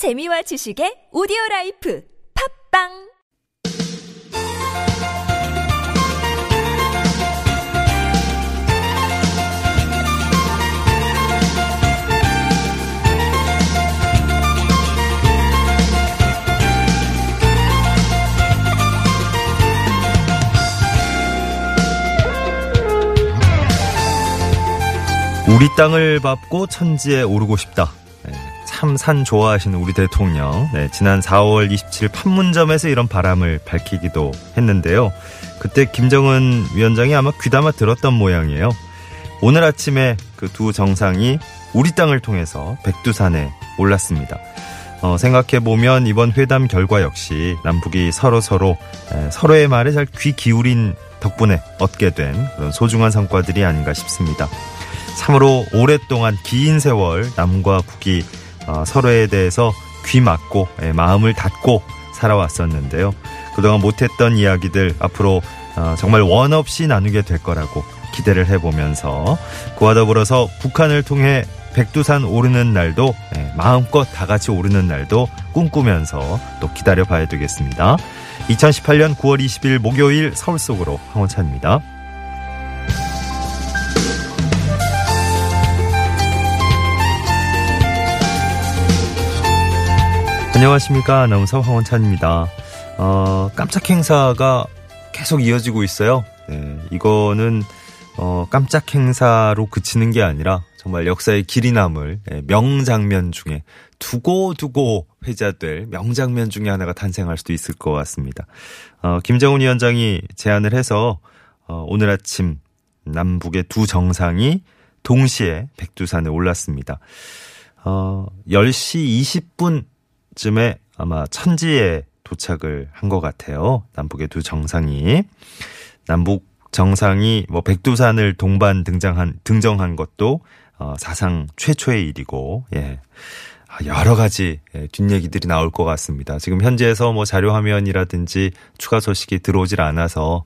재미와 지식의 오디오 라이프 팝빵 우리 땅을 밟고 천지에 오르고 싶다. 네, 참산 좋아하시는 우리 대통령. 네, 지난 4월 27일 판문점에서 이런 바람을 밝히기도 했는데요. 그때 김정은 위원장이 아마 귀담아 들었던 모양이에요. 오늘 아침에 그 두 정상이 우리 땅을 통해서 백두산에 올랐습니다. 어, 생각해보면 이번 회담 결과 역시 남북이 서로 서로 에, 서로의 말에 잘 귀 기울인 덕분에 얻게 된 그런 소중한 성과들이 아닌가 싶습니다. 참으로 오랫동안 긴 세월 남과 북이 어, 서로에 대해서 귀 막고 예, 마음을 닫고 살아왔었는데요. 그동안 못했던 이야기들 앞으로 어, 정말 원 없이 나누게 될 거라고 기대를 해보면서 그와 더불어서 북한을 통해 백두산 오르는 날도 예, 마음껏 다 같이 오르는 날도 꿈꾸면서 또 기다려 봐야 되겠습니다. 2018년 9월 20일 목요일 서울 속으로 황원찬입니다. 안녕하십니까. 아나운서 황원찬입니다. 어, 깜짝 행사가 계속 이어지고 있어요. 네, 이거는, 어, 깜짝 행사로 그치는 게 아니라 정말 역사의 길이 남을 예, 명장면 중에 두고두고 회자될 명장면 중에 하나가 탄생할 수도 있을 것 같습니다. 어, 김정은 위원장이 제안을 해서, 어, 오늘 아침 남북의 두 정상이 동시에 백두산에 올랐습니다. 어, 10시 20분 쯤에 아마 천지에 도착을 한 것 같아요. 남북의 두 정상이. 남북 정상이 뭐 백두산을 동반 등장한, 등정한 것도 어, 사상 최초의 일이고, 예. 아, 여러 가지 예, 뒷얘기들이 나올 것 같습니다. 지금 현지에서 뭐 자료 화면이라든지 추가 소식이 들어오질 않아서,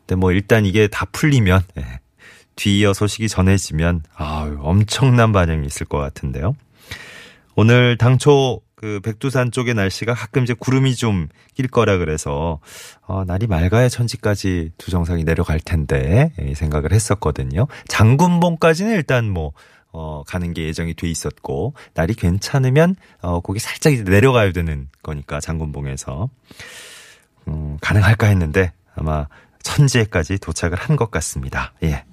근데 뭐 일단 이게 다 풀리면, 예. 뒤이어 소식이 전해지면, 아 엄청난 반응이 있을 것 같은데요. 오늘 당초 그 백두산 쪽의 날씨가 가끔 이제 구름이 좀 낄 거라 그래서 어, 날이 맑아야 천지까지 두 정상이 내려갈 텐데 이 생각을 했었거든요. 장군봉까지는 일단 뭐 어, 가는 게 예정이 돼 있었고 날이 괜찮으면 어, 거기 살짝 이제 내려가야 되는 거니까 장군봉에서 음, 가능할까 했는데 아마 천지에까지 도착을 한 것 같습니다. 예.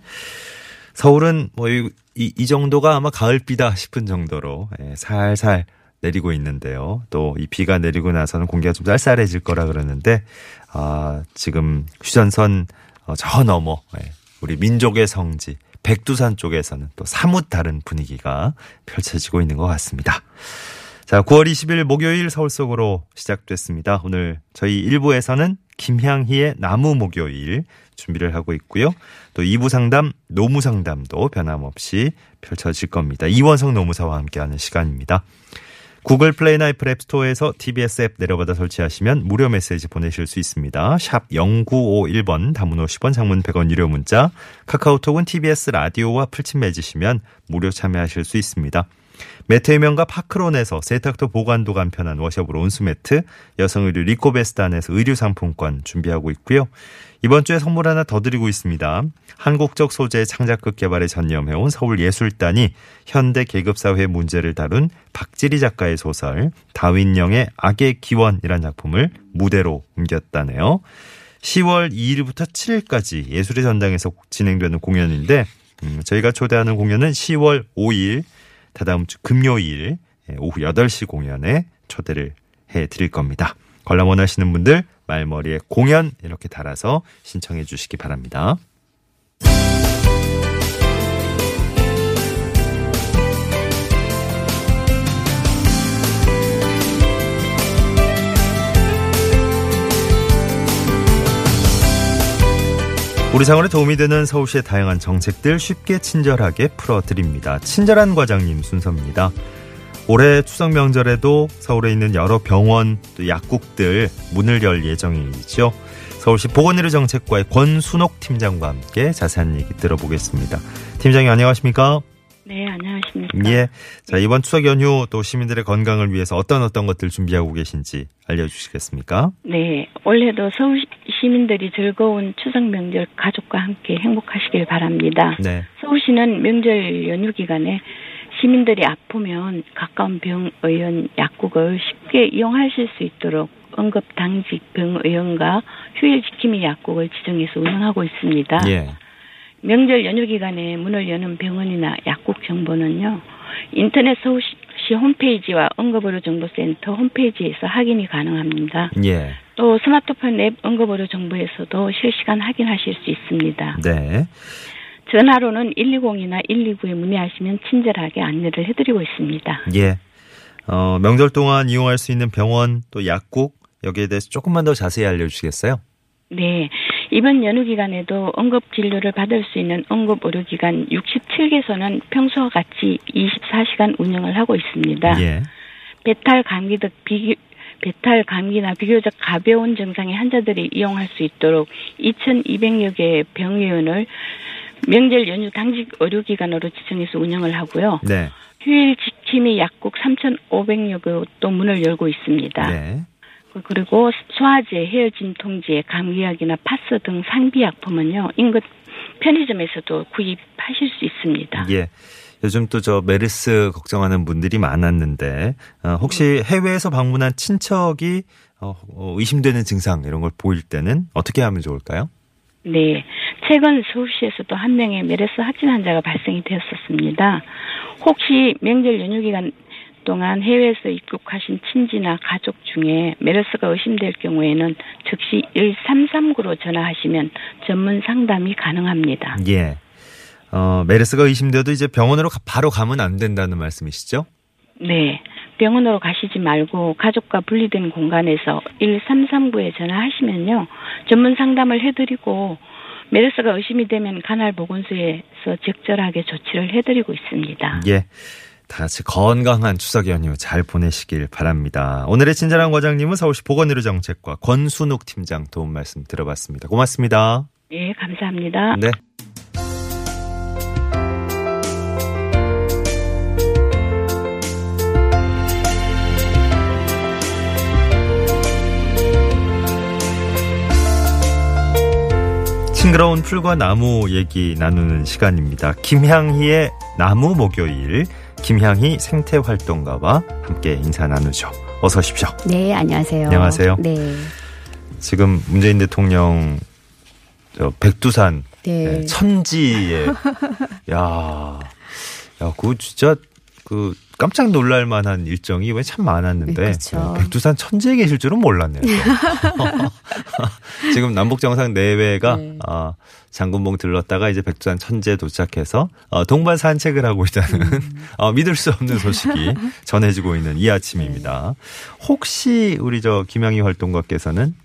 서울은 뭐 이, 이, 이 정도가 아마 가을비다 싶은 정도로 예, 살살 내리고 있는데요. 또 이 비가 내리고 나서는 공기가 좀 쌀쌀해질 거라 그러는데 아, 지금 휴전선 어, 저 너머 예, 우리 민족의 성지 백두산 쪽에서는 또 사뭇 다른 분위기가 펼쳐지고 있는 것 같습니다. 자, 9월 20일 목요일 서울 속으로 시작됐습니다. 오늘 저희 1부에서는 김향희의 나무 목요일 준비를 하고 있고요. 또 2부 상담, 노무 상담도 변함없이 펼쳐질 겁니다. 이원성 노무사와 함께하는 시간입니다. 구글 플레이나 애플 앱스토어에서 TBS 앱 내려받아 설치하시면 무료 메시지 보내실 수 있습니다. 샵 0951번 단문 50원 장문 100원 유료 문자 카카오톡은 TBS 라디오와 풀침 맺으시면 무료 참여하실 수 있습니다. 매트해명과 파크론에서 세탁도 보관도 간편한 워셔블 온수매트, 여성의류 리코베스탄에서 의류상품권 준비하고 있고요. 이번 주에 선물 하나 더 드리고 있습니다. 한국적 소재 창작극 개발에 전념해온 서울예술단이 현대 계급사회 문제를 다룬 박지리 작가의 소설 다윈영의 악의 기원이란 작품을 무대로 옮겼다네요. 10월 2일부터 7일까지 예술의 전당에서 진행되는 공연인데 음, 저희가 초대하는 공연은 10월 5일 다다음 주 금요일 오후 8시 공연에 초대를 해 드릴 겁니다. 관람 원하시는 분들 말머리에 공연 이렇게 달아서 신청해 주시기 바랍니다. 우리 생활에 도움이 되는 서울시의 다양한 정책들 쉽게 친절하게 풀어드립니다. 친절한 과장님 순서입니다. 올해 추석 명절에도 서울에 있는 여러 병원 또 약국들 문을 열 예정이죠. 서울시 보건의료 정책과의 권순옥 팀장과 함께 자세한 얘기 들어보겠습니다. 팀장님 안녕하십니까? 네, 안녕하십니까. 예. 자, 이번 추석 연휴 또 시민들의 건강을 위해서 어떤 어떤 것들 준비하고 계신지 알려주시겠습니까? 네, 올해도 서울 시민들이 즐거운 추석 명절 가족과 함께 행복하시길 바랍니다. 네. 서울시는 명절 연휴 기간에 시민들이 아프면 가까운 병의원 약국을 쉽게 이용하실 수 있도록 응급 당직 병의원과 휴일 지킴이 약국을 지정해서 운영하고 있습니다. 예. 명절 연휴 기간에 문을 여는 병원이나 약국 정보는요. 인터넷 서울시 홈페이지와 응급의료정보센터 홈페이지에서 확인이 가능합니다. 예. 또 스마트폰 앱 응급의료 정보에서도 실시간 확인하실 수 있습니다. 네. 전화로는 120이나 129에 문의하시면 친절하게 안내를 해드리고 있습니다. 예. 어, 명절 동안 이용할 수 있는 병원 또 약국 여기에 대해서 조금만 더 자세히 알려주시겠어요? 네. 이번 연휴 기간에도 응급 진료를 받을 수 있는 응급 의료기관 67개소는 평소와 같이 24시간 운영을 하고 있습니다. 예. 배탈 감기 등 비교 배탈 감기나 비교적 가벼운 증상의 환자들이 이용할 수 있도록 2,200여 개의 병의원을 명절 연휴 당직 의료기관으로 지정해서 운영을 하고요. 네. 휴일 지킴이 약국 3,500여 곳도 문을 열고 있습니다. 네. 그리고 소화제, 해열 진통제, 감기약이나 파스 등 상비 약품은요 인근 편의점에서도 구입하실 수 있습니다. 예. 요즘 또 저 메르스 걱정하는 분들이 많았는데 어, 혹시 해외에서 방문한 친척이 어, 어, 의심되는 증상 이런 걸 보일 때는 어떻게 하면 좋을까요? 네. 최근 서울시에서도 한 명의 메르스 확진 환자가 발생이 되었었습니다. 혹시 명절 연휴 기간 동안 해외에서 입국하신 친지나 가족 중에 메르스가 의심될 경우에는 즉시 1339로 전화하시면 전문 상담이 가능합니다. 예. 어, 메르스가 의심돼도 이제 병원으로 가- 바로 가면 안 된다는 말씀이시죠? 네. 병원으로 가시지 말고 가족과 분리된 공간에서 1339에 전화하시면요. 전문 상담을 해드리고 메르스가 의심이 되면 간할 보건소에서 적절하게 조치를 해드리고 있습니다. 예. 다 같이 건강한 추석 연휴 잘 보내시길 바랍니다. 오늘의 친절한 과장님은 서울시 보건의료 정책과 권순욱 팀장 도움 말씀 들어봤습니다. 고맙습니다. 예, 감사합니다. 네. 싱그러운 풀과 나무 얘기 나누는 시간입니다. 김향희의 나무 목요일, 김향희 생태활동가와 함께 인사 나누죠. 어서 오십시오. 네, 안녕하세요. 안녕하세요. 네. 지금 문재인 대통령 저 백두산 네. 네, 천지에 야, 야, 그거 진짜 그 깜짝 놀랄 만한 일정이 왜 참 많았는데. 네, 백두산 천지에 계실 줄은 몰랐네요. 또. 지금 남북 정상 내외가 네. 아, 장군봉 들렀다가 이제 백두산 천지에 도착해서 어, 동반 산책을 하고 있다는 음. 어, 믿을 수 없는 소식이 전해지고 있는 이 아침입니다. 혹시 우리 저 김양희 활동가께서는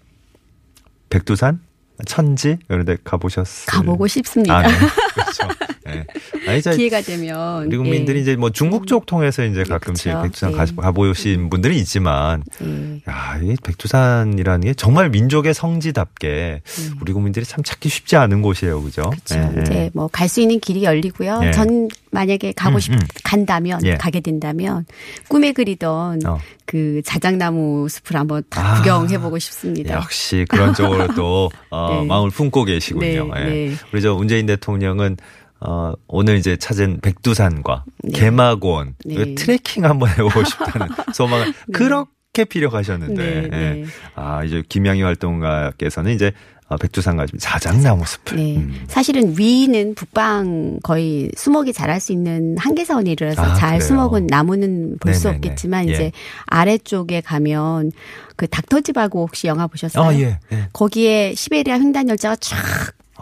백두산 천지 이런 데 가보셨어요? 가보고 싶습니다. 아, 네. 그렇죠. 네. 아니, 기회가 되면. 우리 국민들이 예. 이제 뭐 중국 쪽 통해서 이제 가끔씩 그쵸. 백두산 네. 가, 가보신 분들이 있지만, 예. 야, 이 백두산이라는 게 정말 민족의 성지답게 우리 국민들이 참 찾기 쉽지 않은 곳이에요. 그죠? 음. 그렇죠. 네. 이제 뭐 갈 수 있는 길이 열리고요. 예. 전 만약에 가고 음, 싶 음. 간다면 예. 가게 된다면 꿈에 그리던 어. 그 자작나무 숲을 한번 다 아. 구경해 보고 싶습니다. 역시 그런 쪽으로 또 어, 네. 마음을 품고 계시군요. 네, 예. 네. 우리 저 문재인 대통령은 어, 오늘 이제 찾은 백두산과 네. 개마고원 네. 트레킹 한번 해보고 싶다는 소망을 그렇게 피력하셨는데 네, 예. 네. 아 이제 김양희 활동가께서는 이제 어, 백두산 가지고 자작나무 숲을 네. 음. 사실은 위는 북방 거의 수목이 자랄 수 있는 한계선이라서 아, 잘 그래요? 수목은 나무는 볼 수. 없겠지만 예. 이제 아래쪽에 가면 그 닥터집하고 혹시 영화 보셨어요? 아 예. 예. 거기에 시베리아 횡단 열차가 쫙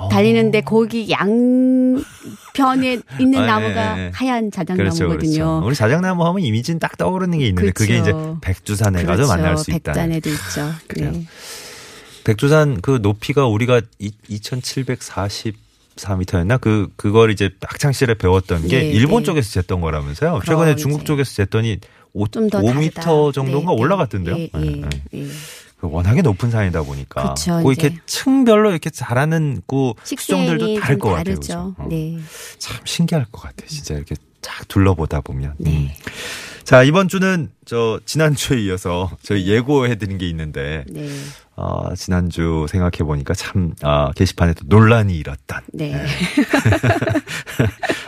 달리는데 거기 양편에 있는 아, 나무가 예, 예. 하얀 그렇죠, 자작나무거든요. 그렇죠. 우리 자작나무 하면 이미지는 딱 떠오르는 게 있는데 그게 이제 그렇죠. 백두산에 가서 만날 수 있다. 백단에도 있죠. 그래요. 네. 백두산 그 높이가 우리가 2,744m였나? 그, 그걸 이제 학창 시절에 배웠던 게 네, 일본 네. 쪽에서 쟀던 거라면서요. 최근에 중국 쪽에서 쟀더니 5, 좀더 5m 다르다. 정도가 네, 네. 올라갔던데요. 예, 네, 예, 네. 예. 그 워낙에 높은 산이다 보니까. 그쵸, 그 이렇게. 층별로 이렇게 자라는 그 수종들도 다를 좀것 같아요. 어. 네. 참 신기할 것 같아 요. 진짜 이렇게 쫙 둘러보다 보면. 네. 음. 자, 이번 주는 저 지난 주에 이어서 저희 예고해 드린 게 있는데 네. 어, 지난주 생각해 보니까 참 아, 게시판에 도 논란이 일었던. 네.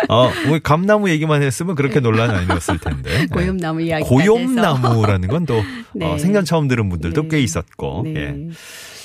어, 뭐 감나무 얘기만 했으면 그렇게 논란 아니었을 텐데. 네. 고염나무 이야기. 고염나무라는 건또 네. 어, 생전 처음 들은 분들도 네. 꽤 있었고. 네. 예.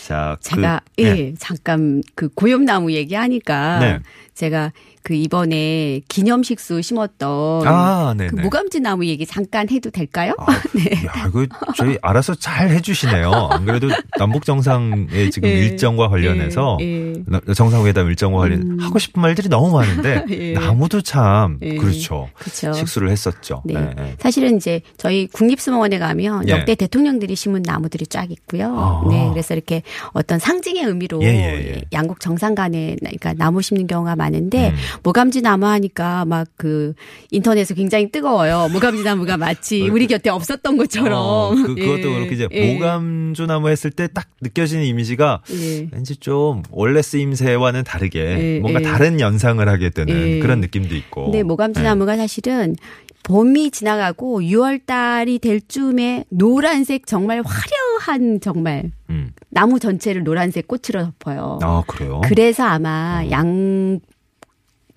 자, 제가 그, 예, 잠깐 그 고염나무 얘기하니까 네. 제가 그 이번에 기념식수 심었던 아, 네, 그 네. 무감지 나무 얘기 잠깐 해도 될까요? 아, 야, 이거 저희 알아서 잘 해주시네요. 안 그래도 남북 정상의 지금 예. 일정과 관련해서. 나- 정상회담 일정과 관련 음. 하고 싶은 말들이 너무 많은데 예. 나무도 참 예. 그렇죠. 그렇죠. 식수를 했었죠. 네. 사실은 이제 저희 국립수목원에 가면 예. 역대 대통령들이 심은 나무들이 쫙 있고요. 아. 네. 그래서 이렇게 어떤 상징의 의미로 예, 예, 예. 양국 정상 간에 그러니까 나무 심는 경우가 많은데 음. 모감지 나무 하니까 막 그 인터넷에 굉장히 뜨거워요. 모감지 나무가 마치 우리 곁에 없었던 것처럼. 어, 그, 그것도 예. 그렇게 이제 예. 모감주 나무 했을 때 딱 느껴지는 이미지가 예. 왠지 좀 원래 쓰임새와는 다르게 예, 뭔가 예. 다른 연상을 하게 되는 예. 그런 느낌도 있고. 근데 모감지 예. 나무가 사실은 봄이 지나가고 6월 달이 될 쯤에 노란색 정말 화려한 정말 음. 나무 전체를 노란색 꽃으로 덮어요. 아 그래요? 그래서 아마 양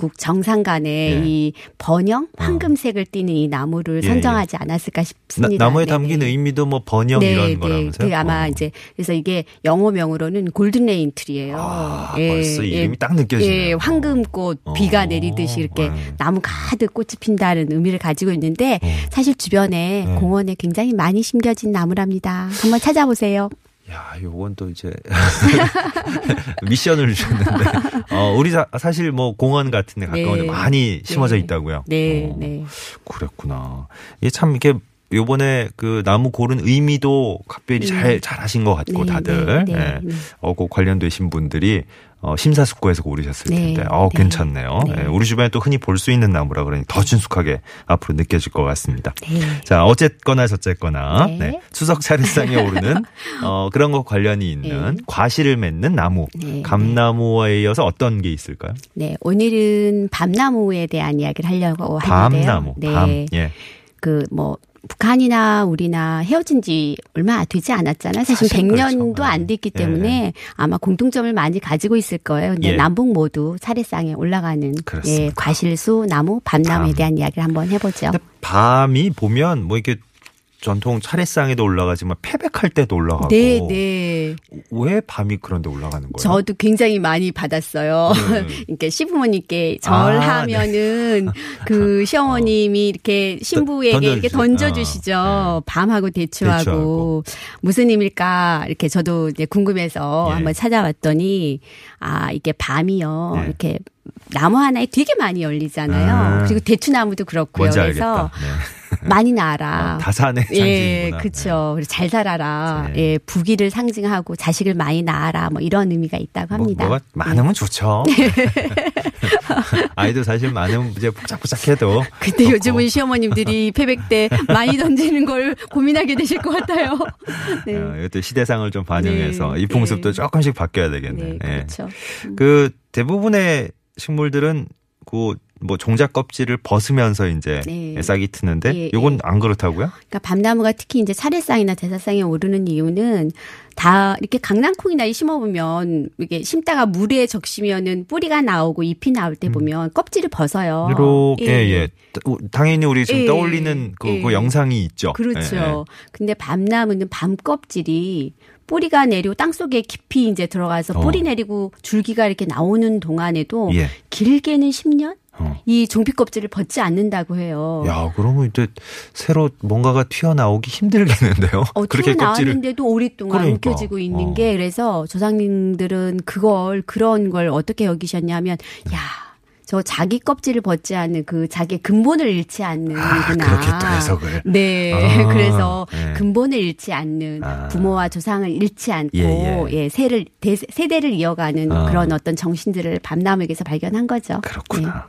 국 정상 간에 예. 이 번영 황금색을 띠는 이 나무를 예, 선정하지 않았을까 나, 싶습니다. 나 무에 네, 담긴 네. 의미도 뭐 번영 네, 이런 네. 거라면서요? 그 아마 어. 이제 그래서 이게 영어명으로는 golden rain tree예요. 아, 벌써 이름이 딱 느껴지네요. 예, 황금꽃 어. 비가 내리듯이 이렇게 네. 나무 가득 꽃이 핀다는 의미를 가지고 있는데 어. 사실 주변에 네. 공원에 굉장히 많이 심겨진 나무랍니다. 한번 찾아보세요. 야, 요건 또 이제 미션을 주셨는데, 어, 우리 사, 사실 뭐 공원 같은 데 가까운 데 네. 많이 심어져 네. 있다고요? 네, 어, 네. 그랬구나. 이게 참 이게 요번에 그 나무 고른 의미도 각별히 잘, 잘 하신 것 같고, 네, 다들. 네, 네, 예. 네. 어, 그 관련되신 분들이 어, 심사숙고해서 고르셨을 네, 텐데, 어, 네. 괜찮네요. 네. 예, 우리 주변에 또 흔히 볼 수 있는 나무라 그러니 더 친숙하게 앞으로 느껴질 것 같습니다. 네. 자, 어쨌거나 저쨌거나 네. 네. 추석 차례상에 오르는 어, 그런 것 관련이 있는 네. 과실을 맺는 나무, 네, 감나무에 이어서 어떤 게 있을까요? 네, 오늘은 밤나무에 대한 이야기를 하려고 하는데요. 밤나무, 네. 밤. 예. 그뭐 북한이나 우리나 헤어진 지 얼마 되지 않았잖아요. 사실 사실 100년도 그렇죠. 안 됐기 예. 때문에 아마 공통점을 많이 가지고 있을 거예요. 근데 예. 남북 모두 차례상에 올라가는 그렇습니다. 예, 과실수, 나무, 밤나무에 밤. 대한 이야기를 한번 해보죠. 밤이 보면 뭐 이렇게 전통 차례상에도 올라가지만 패백할 때도 올라가고 네, 네. 왜 밤이 그런데 올라가는 거예요? 저도 굉장히 많이 받았어요. 네. 그러니까 시부모님께 아, 절하면은 그 시어머님이 이렇게 신부에게 이렇게 던져주시- 던져주시죠. 아, 밤하고 대추하고, 대추하고. 무슨 의미일까 이렇게 저도 이제 궁금해서 예. 한번 찾아봤더니 아 이게 밤이요 네. 이렇게 나무 하나에 되게 많이 열리잖아요. 아. 그리고 대추나무도 그렇고요. 그래서. 네. 많이 나라. 어, 다산의 예, 상징이구나. 그렇죠. 잘 살아라. 네. 예, 부귀를 상징하고 자식을 많이 낳아라. 뭐 이런 의미가 있다고 뭐, 합니다. 네. 뭐가 많으면 좋죠. 아이도 사실 많으면 이제 복작복작해도. 근데 좋고. 요즘은 시어머님들이 패백 때 많이 던지는 걸 고민하게 되실 것 같아요. 네. 어, 이것도 시대상을 좀 반영해서 네, 이 풍습도 네. 조금씩 바뀌어야 되겠네. 네, 예. 그렇죠. 그 대부분의 식물들은 그 뭐 종자 껍질을 벗으면서 이제 네. 싹이 트는데 예, 요건 예. 안 그렇다고요? 그러니까 밤나무가 특히 이제 차례상이나 제사상에 오르는 이유는 다 이렇게 강낭콩이나 심어보면 이게 심다가 물에 적시면은 뿌리가 나오고 잎이 나올 때 보면 껍질을 벗어요. 이렇게 예. 당연히 우리 지금 예, 떠올리는 그, 그 예. 영상이 있죠. 그렇죠. 예, 예. 근데 밤나무는 밤 껍질이 뿌리가 내리고 땅 속에 깊이 이제 들어가서 어. 뿌리 내리고 줄기가 이렇게 나오는 동안에도 예. 길게는 10년 어. 이 종피 껍질을 벗지 않는다고 해요. 야, 그러면 이제 새로 뭔가가 튀어나오기 힘들겠는데요. 어, 그렇게 튀어나왔는데도 오랫동안 그러니까. 움켜쥐고 있는 어. 게 그래서 조상님들은 그걸 그런 걸 어떻게 여기셨냐면 네. 야. 저 자기 껍질을 벗지 않는 그 자기 근본을 잃지 않는구나. 아, 그렇게 또 해석을. 네. 아, 그래서 네. 근본을 잃지 않는 아. 부모와 조상을 잃지 않고 예, 예, 예. 세를 대, 세대를 이어가는 아. 그런 어떤 정신들을 밤나무에게서 발견한 거죠. 그렇구나.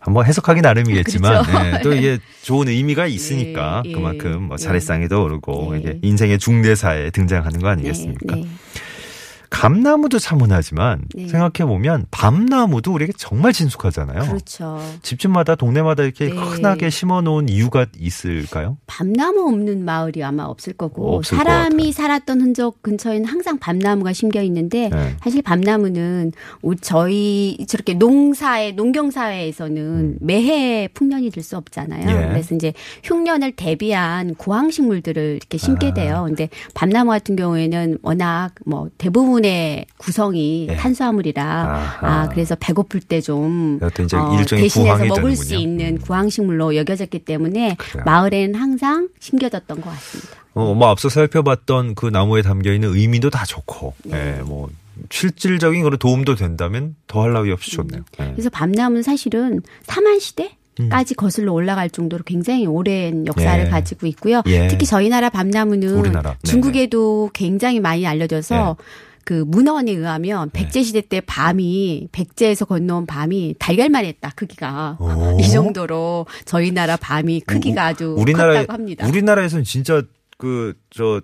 한번 해석하기 나름이겠지만 그렇죠. 예, 또 이게 좋은 의미가 있으니까 예, 예. 그만큼 뭐 예. 차례상에도 오르고 예. 이게 인생의 중대사에 등장하는 거 아니겠습니까? 감나무도 참 흔하지만 네. 생각해 보면 밤나무도 우리에게 정말 친숙하잖아요. 그렇죠. 집집마다 동네마다 이렇게 네. 흔하게 심어 놓은 이유가 있을까요? 밤나무 없는 마을이 아마 없을 거고 없을 것 사람이 살았던 흔적 근처에는 항상 밤나무가 심겨 있는데 네. 사실 밤나무는 저희 저렇게 농사에 농경 사회에서는 매해 풍년이 될 수 없잖아요. 음. 예. 그래서 이제 흉년을 대비한 구황식물들을 이렇게 심게 아. 돼요. 근데 밤나무 같은 경우에는 워낙 뭐 대부분 의 구성이 예. 탄수화물이라 아하. 아 그래서 배고플 때 좀 어, 대신해서 먹을 수 되는군요. 있는 음. 구황식물로 여겨졌기 때문에 그래요. 마을에는 항상 심겨졌던 것 같습니다. 어, 뭐 앞서 살펴봤던 그 나무에 담겨 있는 의미도 다 좋고, 네. 예, 뭐 실질적인 그런 도움도 된다면 더할 나위 없이 좋네요. 예. 그래서 밤나무는 사실은 사만 시대 음. 까지 거슬러 올라갈 정도로 굉장히 오랜 역사를 예. 가지고 있고요. 예. 특히 저희 나라 밤나무는 우리나라. 중국에도 굉장히 많이 알려져서 그 문헌에 의하면 네. 백제 시대 때 밤이 백제에서 건너온 밤이 달걀만 했다 크기가 오. 이 정도로 저희 나라 밤이 크기가 아주 우리나라 컸다고 합니다. 우리나라에서는 진짜 그 저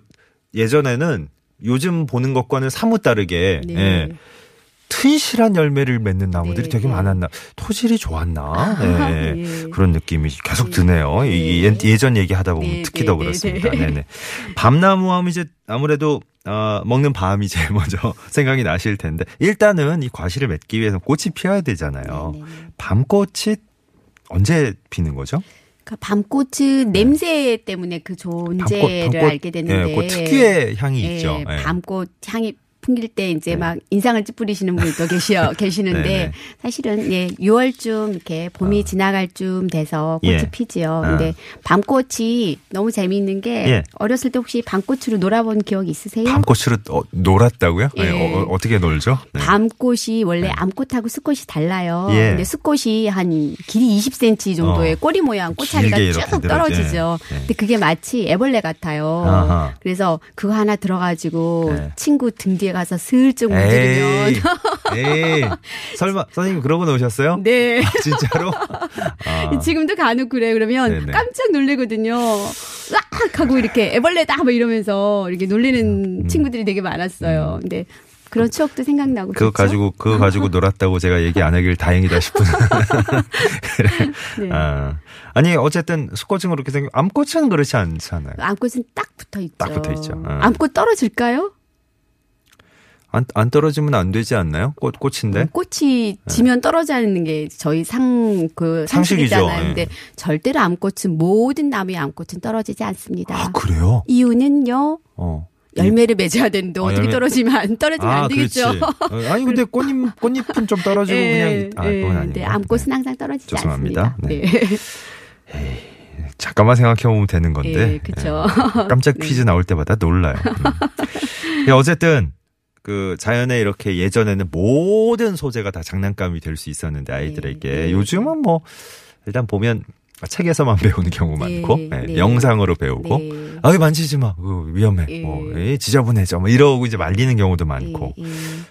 예전에는 요즘 보는 것과는 사뭇 다르게 네. 예, 튼실한 열매를 맺는 나무들이 네, 되게 네. 많았나 토질이 좋았나 아, 예, 네. 그런 느낌이 계속 네. 드네요. 이 네. 예- 예전 얘기하다 보면 네, 특히 네, 더 네, 그렇습니다. 네. 네. 네 밤나무 하면 이제 아무래도 어, 먹는 밤이 제일 먼저 생각이 나실 텐데 일단은 이 과실을 맺기 위해서 꽃이 피어야 되잖아요. 네, 네, 네. 밤꽃이 언제 피는 거죠? 그러니까 밤꽃은 냄새 때문에 그 존재를 알게 됐는데 예, 그 특유의 향이 예, 있죠. 예. 밤꽃 향이 풍길 때 이제 네. 막 인상을 찌푸리시는 분도 계시어 계시는데 네네. 사실은 예 6월쯤 이렇게 봄이 어. 지나갈 쯤 돼서 꽃이 예. 피지요. 아. 근데 밤꽃이 너무 재미있는 게 예. 어렸을 때 혹시 밤꽃으로 놀아본 기억 있으세요? 밤꽃으로 어, 놀았다고요? 예, 예. 어, 떻게 놀죠? 네. 밤꽃이 원래 암꽃하고 수꽃이 달라요. 예. 근데 수꽃이 한 길이 20cm 정도의 어. 꼬리 모양 꽃차리가 쭉 떨어지죠. 예. 예. 근데 그게 마치 애벌레 같아요. 아하. 그래서 그거 하나 들어가지고 네. 친구 등 뒤에 가서 슬쩍 문지르면 에이, 설마 선생님 그러고 노셨어요? 네. 아, 진짜로? 아, 지금도 간혹 그래 그러면 네네. 깜짝 놀래거든요. 악 하고 이렇게 애벌레다 뭐 이러면서 이렇게 놀리는 친구들이 되게 많았어요. 근데 그런 추억도 생각나고 음. 그거 그렇죠? 가지고 그거 가지고 놀았다고 제가 얘기 안 하길 다행이다 싶은. 그래. 네. 아, 아니 어쨌든 수꽃은 그렇게 생겨. 암꽃은 그렇지 않잖아요. 암꽃은 딱 붙어 있죠. 딱 붙어 있죠. 어. 암꽃 떨어질까요? 안, 안 떨어지면 안 되지 않나요? 꽃 꽃인데. 꽃이 지면 떨어지는 게 저희 상, 그. 상식이잖아요. 예. 근데 절대로 암꽃은 모든 나무의 암꽃은 떨어지지 않습니다. 아 그래요? 이유는요, 어. 열매를 맺어야 되는데 아, 어떻게 열매- 떨어지면 안 떨어지면 안 그렇지. 되겠죠. 어, 아니 근데 꽃잎 꽃잎은 좀 떨어지고 예, 그냥 아 예. 그건 아니고. 네, 암꽃은 항상 떨어지지 죄송합니다. 않습니다. 네. 네. 잠깐만 생각해 보면 되는 건데. 예. 깜짝 네. 퀴즈 나올 때마다 놀라요. 음. 예, 어쨌든 그 자연에 이렇게 예전에는 모든 소재가 다 장난감이 될 수 있었는데 아이들에게 네. 요즘은 뭐 일단 보면 책에서만 배우는 경우 네, 많고 예, 네. 영상으로 배우고 네. 아유 만지지 마 그거 위험해 예. 뭐 예, 지저분해져 뭐 이러고 이제 말리는 경우도 많고.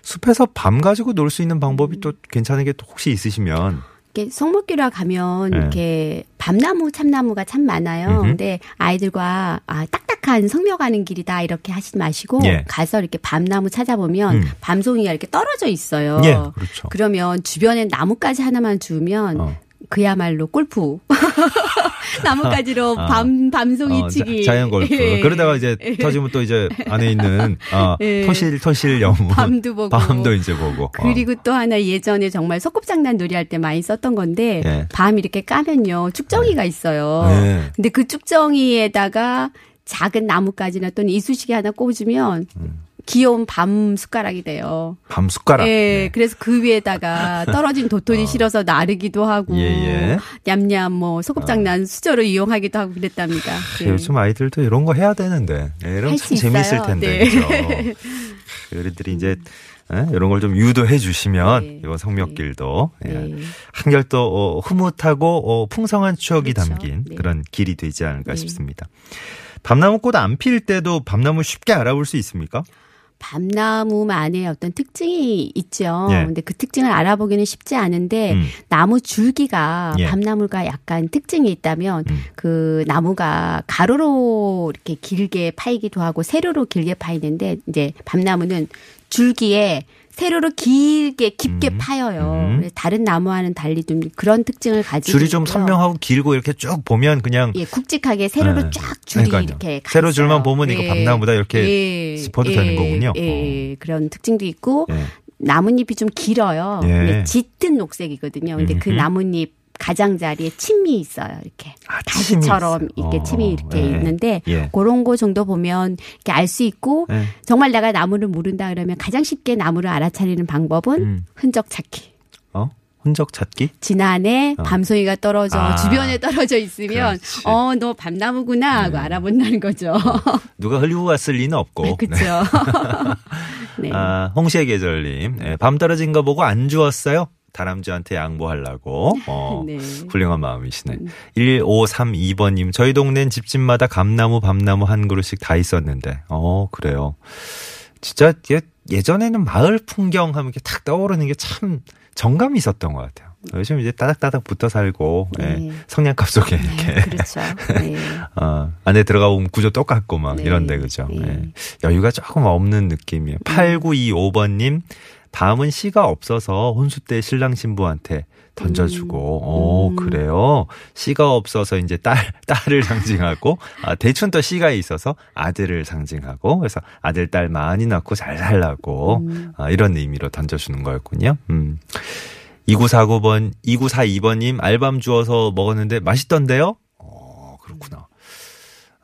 숲에서 밤 가지고 놀 수 있는 방법이 또 괜찮은 게 또 혹시 있으시면 이렇게 성목교라 가면 네. 이렇게 밤나무 참나무가 참 많아요. 음흠. 근데 아이들과 아 딱딱한 성묘 가는 길이다 이렇게 하지 마시고 예. 가서 이렇게 밤나무 찾아보면 음. 밤송이가 이렇게 떨어져 있어요. 예 그렇죠 그러면 주변에 나뭇가지 하나만 주면 어. 그야말로 골프. 나뭇가지로 아. 밤 밤송이 어, 치기. 자, 자연 골프. 예. 그러다가 이제 터지면 또 이제 안에 있는 아, 예. 토실 토실 여무 밤도 보고. 밤도 이제 보고. 그리고 또 하나 예전에 정말 소꿉장난 놀이할 때 많이 썼던 건데 예. 밤 이렇게 까면요 쭉정이가 있어요. 예. 근데 그 쭉정이에다가 작은 나뭇가지나 또는 이쑤시개 하나 꽂으면 음. 귀여운 밤 숟가락이 돼요. 밤 숟가락. 예, 네. 그래서 그 위에다가 떨어진 도토리 실어서 나르기도 하고, 예, 예. 냠냠 뭐 소꿉장난 수저로 이용하기도 하고 그랬답니다. 예. 요즘 아이들도 이런 거 해야 되는데 예, 이런 할참수 재미있을. 텐데 네. 그렇죠. 어른들이 이제 예? 이런 걸 좀 유도해 주시면 네. 이번 성묘길도 예. 네. 한결 또 어, 흐뭇하고 어, 풍성한 추억이 그렇죠. 담긴 네. 그런 길이 되지 않을까 네. 싶습니다. 밤나무 꽃 안 필 때도 밤나무 쉽게 알아볼 수 있습니까? 밤나무만의 어떤 특징이 있죠. 예. 근데 그 특징을 알아보기는 쉽지 않은데 음. 나무 줄기가 예. 밤나무가 약간 특징이 있다면 음. 그 나무가 가로로 이렇게 길게 파이기도 하고 세로로 길게 파이는데 이제 밤나무는 줄기에 세로로 길게 깊게 음. 파여요. 음. 다른 나무와는 달리 좀 그런 특징을 가지고 줄이 좀. 선명하고 길고 이렇게 쭉 보면 그냥 예, 굵직하게 세로로 네. 쫙 줄이 그러니까요. 이렇게 가 세로 줄만. 보면 이거 밤나무다 이렇게 짚어도 되는 거군요. 예, 그런 특징도 있고 예. 나뭇잎이 좀 길어요. 예. 짙은 녹색이거든요. 근데 그 음흠. 나뭇잎 가장자리에 침이 있어요. 이렇게 아, 가시처럼. 이렇게 어, 침이 이렇게 예. 있는데 예. 그런 거 정도 보면 이렇게 알 수 있고 예. 정말 내가 나무를 모른다 그러면 가장 쉽게 나무를 알아차리는 방법은 음. 흔적 찾기. 어? 흔적 찾기? 지난해 어. 밤송이가 떨어져 아. 주변에 떨어져 있으면. 네. 어너 밤나무구나 하고 알아본다는 거죠. 누가 흘리고 갔을 리는 없고. 네, 그렇죠. 네. 아, 홍시의 계절님. 예, 밤 떨어진 거 보고 안 주웠어요? 다람쥐한테 양보하려고. 어, 네. 훌륭한 마음이시네. 1532번님. 저희 동네는 집집마다 감나무, 밤나무 한 그루씩 다 있었는데. 어, 그래요. 진짜 이게 예전에는 마을 풍경 하면 이렇게 탁 떠오르는 게 참 정감이 있었던 것 같아요. 요즘 이제 따닥따닥 붙어 살고, 예, 네. 성냥갑 속에 이렇게. 그렇죠. 네. 어, 안에 들어가 보면 구조 똑같고 막 네. 이런데 그죠. 네. 예. 여유가 조금 없는 느낌이에요. 8925번님 밤은 씨가 없어서 혼수 때 신랑 신부한테 던져주고, 오 음. 그래요. 씨가 없어서 이제 딸 딸을 상징하고, 아, 대충 또 씨가 있어서 아들을 상징하고, 그래서 아들 딸 많이 낳고 잘 살라고 음. 아, 이런 의미로 던져주는 거였군요. 음. 2949번, 2942번님 알밤 주워서 먹었는데 맛있던데요? 어, 그렇구나.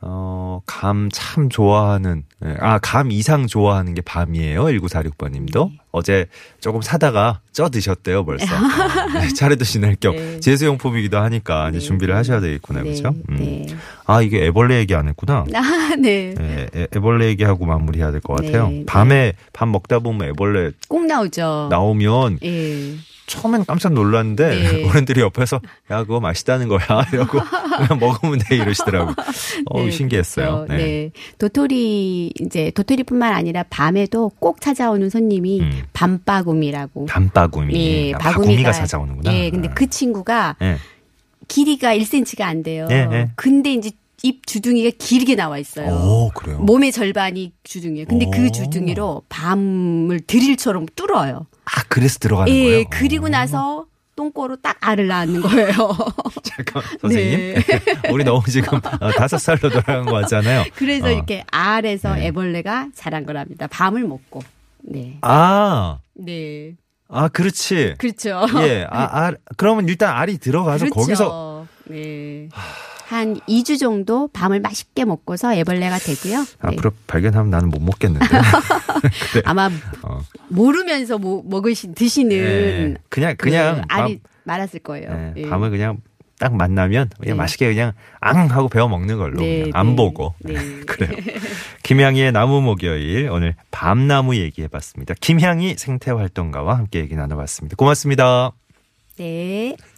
어, 감 참 좋아하는, 예, 아, 감 이상 좋아하는 게 밤이에요. 1946번님도. 네. 어제 조금 사다가 쪄 드셨대요, 벌써. 어, 네, 차례도 지낼 겸. 네. 제수용품이기도 하니까 이제 네. 준비를 하셔야 되겠구나, 네. 그죠? 음. 네. 아, 이게 애벌레 얘기 안 했구나. 아, 네. 예, 애- 애벌레 얘기하고 마무리해야 될 것 같아요. 밤에 밥 먹다 보면 애벌레 꼭 나오죠. 나오면 예. 처음엔 깜짝 놀랐는데 네. 어른들이 옆에서 야 그거 맛있다는 거야 이러고 그냥 먹으면 돼 이러시더라고. 어 네, 신기했어요. 그렇죠. 네. 도토리 이제 도토리뿐만 아니라 밤에도 꼭 찾아오는 손님이 음. 밤바구미라고. 밤바구미. 예, 아, 바구미가 바구미가 찾아오는구나. 예, 근데 그 친구가 예. 길이가 1cm가 안 돼요. 예, 예. 근데 이제 입 주둥이가 길게 나와 있어요. 오 그래요. 몸의 절반이 주둥이에요. 근데 오. 그 주둥이로 밤을 드릴처럼 뚫어요. 아 그래서 들어가는 예, 거예요. 그리고 오. 나서 똥꼬로 딱 알을 낳는 거예요. 잠깐 선생님, 네. 우리 너무 지금 어, 다섯 살로 돌아간 거 같잖아요. 그래서 어. 이렇게 알에서 네. 애벌레가 자란 거랍니다. 밤을 먹고. 네. 아, 네. 아 그렇지. 그렇죠. 예, 아, 아, 그러면 일단 알이 들어가서 그렇죠. 거기서 네. 한 2주 정도 밤을 맛있게 먹고서 애벌레가 되고요. 네. 앞으로 발견하면 나는 못 먹겠는데. 그래. 아마 어. 모르면서 뭐 먹으시 드시는 예, 그냥 그 그냥 알이 많았을 거예요. 밤, 예, 예. 밤을 그냥 딱 만나면 그냥 네. 맛있게 그냥 앙 하고 베어 먹는 걸로 네, 안 네. 보고 네. 그래요. 김향희의 나무 목요일 오늘 밤나무 얘기해봤습니다. 김향희 생태활동가와 함께 얘기 나눠봤습니다. 고맙습니다. 네. 네.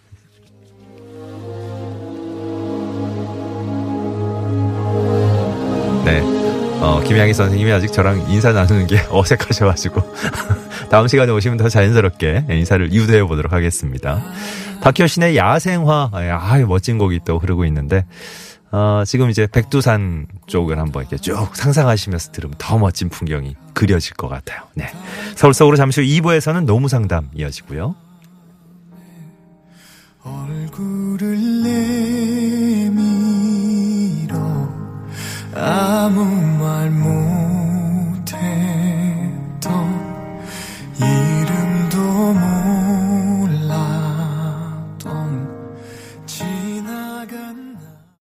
어, 김양희 선생님이 아직 저랑 인사 나누는 게 어색하셔가지고 다음 시간에 오시면 더 자연스럽게 인사를 유도해 보도록 하겠습니다. 박효신의 야생화, 아, 멋진 곡이 또 흐르고 있는데 어, 지금 이제 백두산 쪽을 한번 이렇게 쭉 상상하시면서 들으면 더 멋진 풍경이 그려질 것 같아요. 네. 서울 속으로 잠시 후 2부에서는 노무 상담 이어지고요. 아무 말